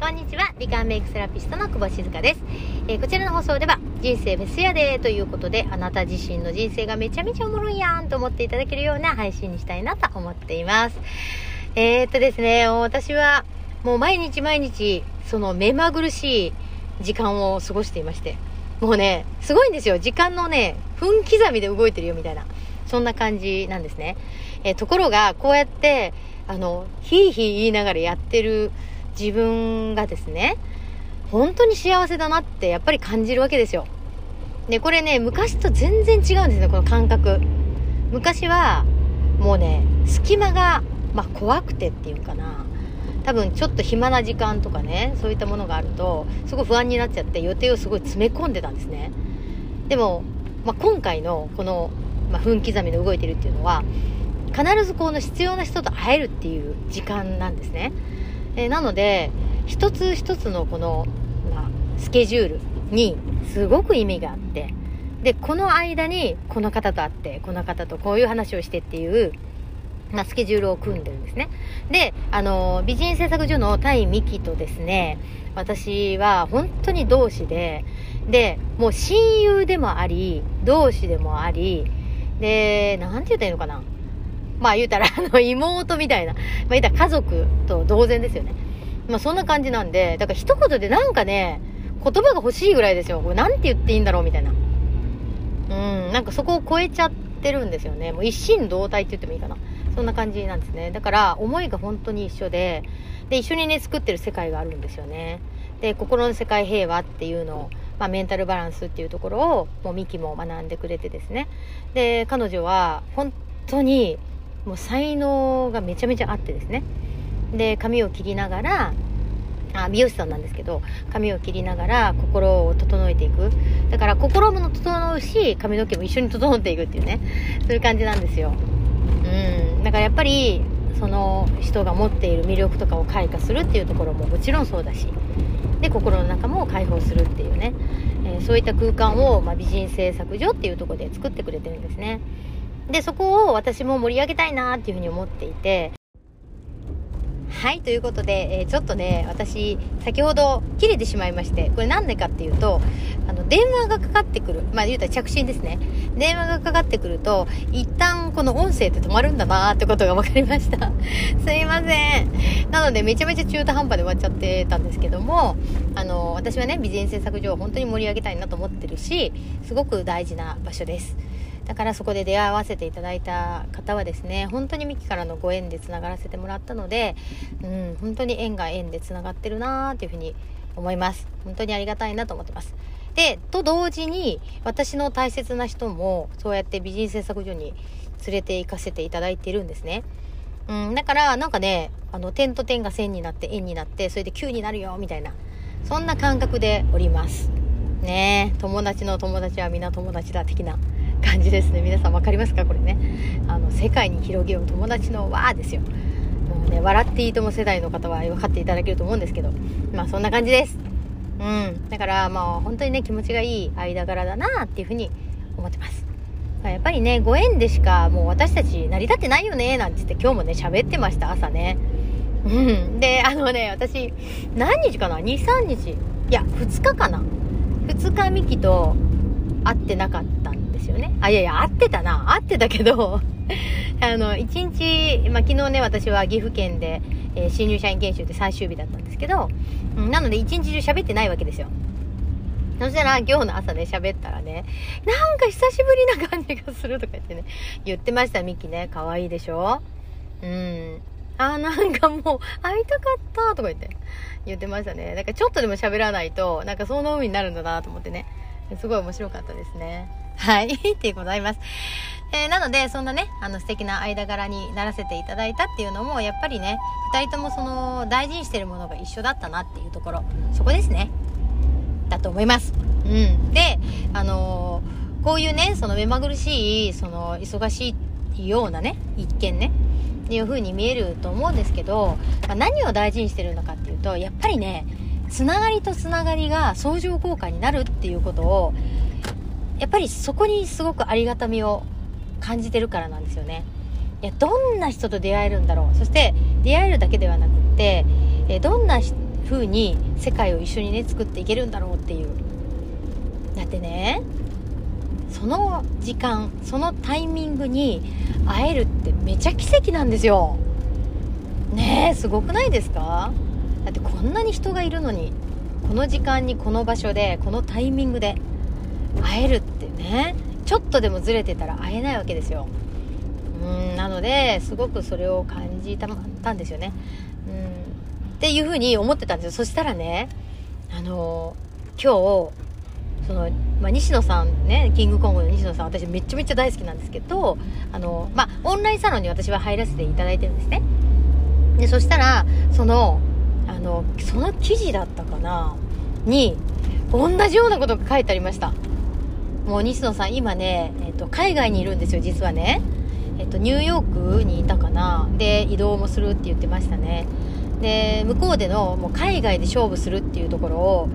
こんにちは。美顔メイクセラピストの久保静香です、えーこちらの放送では人生ベスやでということであなた自身の人生がめちゃめちゃおもろいやんと思っていただけるような配信にしたいなと思っています。えー、っとですね私はもう毎日毎日その目まぐるしい時間を過ごしていましてもうねすごいんですよ。時間のね分刻みで動いてるよみたいなそんな感じなんですね、えーところがこうやってあのひいひい言いながらやってる自分がですね本当に幸せだなってやっぱり感じるわけですよ。でこれね昔と全然違うんですねこの感覚。昔はもうね隙間が、まあ、怖くてっていうかな。多分ちょっと暇な時間とかねそういったものがあるとすごい不安になっちゃって予定をすごい詰め込んでたんですね。でも、まあ、今回のこの、まあ、分刻みで動いてるっていうのは必ずこの必要な人と会えるっていう時間なんですね、えーなので一つ一つのこの、まあ、スケジュールにすごく意味があってでこの間にこの方と会ってこの方とこういう話をしてっていう、まあ、スケジュールを組んでるんですね。であの美人製作所のタイミキとですね私は本当に同志ででもう親友でもあり同志でもありでなんて言ったらいいのかな。まあ言うたら、あの、妹みたいな、まあ言ったら家族と同然ですよね。まあそんな感じなんで、だから一言でなんかね、言葉が欲しいぐらいですよ。これなんて言っていいんだろうみたいな。うん、なんかそこを超えちゃってるんですよね。もう一心同体って言ってもいいかな。そんな感じなんですね。だから思いが本当に一緒で、で、一緒にね、作ってる世界があるんですよね。で、心の世界平和っていうのを、まあメンタルバランスっていうところを、もうミキも学んでくれてですね。で、彼女は本当にもう才能がめちゃめちゃあってですね。で髪を切りながらあ美容師さんなんですけど髪を切りながら心を整えていく。だから心も整うし髪の毛も一緒に整っていくっていうね。そういう感じなんですよ。うん。だからやっぱりその人が持っている魅力とかを開花するっていうところももちろんそうだしで心の中も解放するっていうね、えーそういった空間を、まあ、美人製作所っていうとこで作ってくれてるんですね。で、そこを私も盛り上げたいなっていうふうに思っていて、はい、ということで、えーちょっとね、私、先ほど切れてしまいまして、これなんでかっていうと、あの、電話がかかってくる。まあ、言うたら着信ですね。電話がかかってくると、一旦この音声って止まるんだなーってことが分かりました。すいません。なので、めちゃめちゃ中途半端で終わっちゃってたんですけども、あの、私はね、美人製作所を本当に盛り上げたいなと思ってるし、すごく大事な場所です。だからそこで出会わせていただいた方はですね本当にミキからのご縁でつながらせてもらったので、うん、本当に縁が縁でつながってるなーっていうふうに思います。本当にありがたいなと思ってます。でと同時に私の大切な人もそうやって美人製作所に連れて行かせていただいているんですね。うん、だからなんかねあの点と点が線になって円になってそれで9になるよみたいなそんな感覚でおります。ね友達の友達は皆友達だ的な。感じですね。皆さん分かりますか？これね。あの世界に広げよう。友達の輪ですよ。もうね笑っていいとも世代の方は分かっていただけると思うんですけど。まあそんな感じです。うん。だからまあ本当にね気持ちがいい間柄だなっていうふうに思ってます。やっぱりねご縁でしかもう私たち成り立ってないよねなんて言って今日もね喋ってました朝ね。うん。であのね私何日かな？23日？いや2日かな？2日ミキと会ってなかった。ですよね。あ、いやいや、会ってたな。会ってたけど、あの、1日、まあ、昨日ね、私は岐阜県で、えー新入社員研修で最終日だったんですけど、うんなので1日中喋ってないわけですよ。そしたら今日の朝ね、喋ったらね、なんか久しぶりな感じがするとか言ってね、言ってました、ミキね。可愛いでしょ？うん。あーなんかもう会いたかったとか言って言ってましたね。なんかちょっとでも喋らないと、なんかその海になるんだなと思ってね。すごい面白かったですね。はい。ってございます。えーなので、そんなね、あの素敵な間柄にならせていただいたっていうのも、やっぱりね、二人ともその大事にしてるものが一緒だったなっていうところ、そこですね。だと思います。うん。で、あのーこういうね、その目まぐるしい、その忙しいようなね、一見ね、っていう風に見えると思うんですけど、まあ何を大事にしてるのかっていうと、やっぱりね、つながりとつながりが相乗効果になるっていうことを、やっぱりそこにすごくありがたみを感じてるからなんですよね。いや、どんな人と出会えるんだろう。そして、出会えるだけではなくって、え、どんな風に世界を一緒にね作っていけるんだろうっていうだってねその時間そのタイミングに会えるってめちゃ奇跡なんですよねえすごくないですか？だってこんなに人がいるのにこの時間にこの場所でこのタイミングで会えるってね。ちょっとでもずれてたら会えないわけですよ。うんなのですごくそれを感じたたんですよね。うん。っていうふうに思ってたんですよ。そしたらねあの今日その、まあ、西野さんね、キングコングの西野さん、私めちゃめちゃ大好きなんですけど、あの、まあ、オンラインサロンに私は入らせていただいてるんですね。で、そしたら、その、あの、その記事だったかなに、同じようなことが書いてありました。もう西野さん、今ね、えっと、海外にいるんですよ、実はね。えっと、ニューヨークにいたかな。で、移動もするって言ってましたね。で、向こうでの、もう海外で勝負するっていうところを、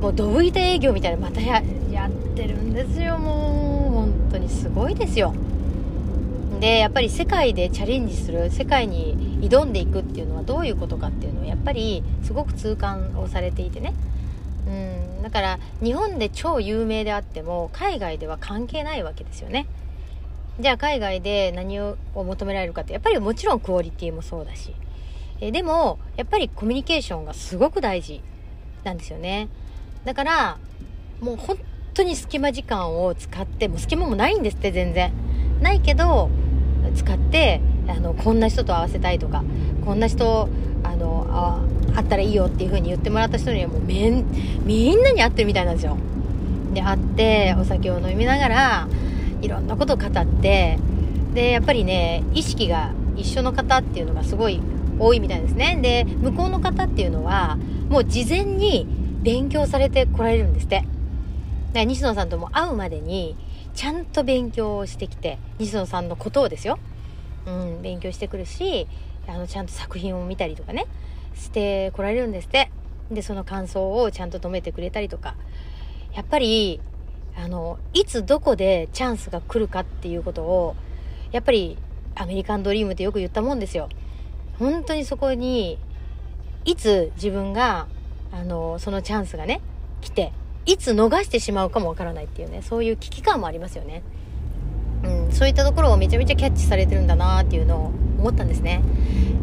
もうドブ板営業みたいなまたやってるんですよもう本当にすごいですよでやっぱり世界でチャレンジする世界に挑んでいくっていうのはどういうことかっていうのをやっぱりすごく痛感をされていてねうんだから日本で超有名であっても海外では関係ないわけですよね。じゃあ海外で何を求められるかってやっぱりもちろんクオリティもそうだし。えでもやっぱりコミュニケーションがすごく大事なんですよね。だから、もう本当に隙間時間を使って、もう隙間もないんですって全然。ないけど、使って、あの、こんな人と会わせたいとか、こんな人、あの、あったらいいよっていう風に言ってもらった人にはもうめん、みんなに会ってるみたいなんですよ。で、会って、お酒を飲みながら、いろんなことを語って、で、やっぱりね、意識が一緒の方っていうのがすごい多いみたいですね。で、向こうの方っていうのは、もう事前に勉強されてこられるんですって。で西野さんとも会うまでに、ちゃんと勉強をしてきて、西野さんのことをですよ。うん、勉強してくるし、あの、ちゃんと作品を見たりとかね、してこられるんですって。で、その感想をちゃんと止めてくれたりとか。やっぱり、あの、いつどこでチャンスが来るかっていうことを、やっぱりアメリカンドリームってよく言ったもんですよ。本当にそこに、いつ自分があの、そのチャンスがね、来て、いつ逃してしまうかもわからないっていうね、そういう危機感もありますよね。うん、そういったところをめちゃめちゃキャッチされてるんだなっていうのを思ったんですね。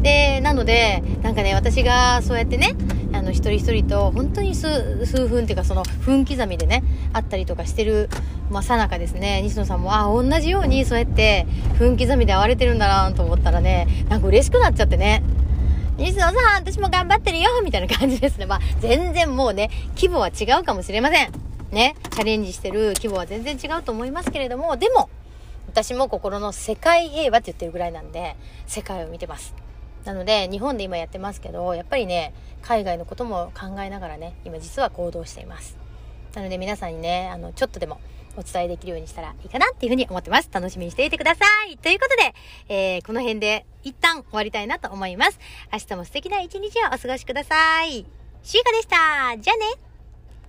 で、なので、なんかね、私がそうやってね、あの、一人一人と、本当に数、数分っていうか、その、分刻みでね、あったりとかしてる、まあ、さなかですね、西野さんも、あ、同じように、そうやって、分刻みで会われてるんだなと思ったらね、なんか嬉しくなっちゃってね。西野さん、私も頑張ってるよみたいな感じですね。まあ、全然もうね、規模は違うかもしれません。ね、チャレンジしてる規模は全然違うと思いますけれども、でも、私も心の世界平和って言ってるぐらいなんで、世界を見てます。なので、日本で今やってますけど、やっぱりね、海外のことも考えながらね、今実は行動しています。なので皆さんにね、あの、ちょっとでもお伝えできるようにしたらいいかなっていうふうに思ってます。楽しみにしていてください。ということで、えー、この辺で一旦終わりたいなと思います。明日も素敵な一日をお過ごしください。シーカでした。じゃあね。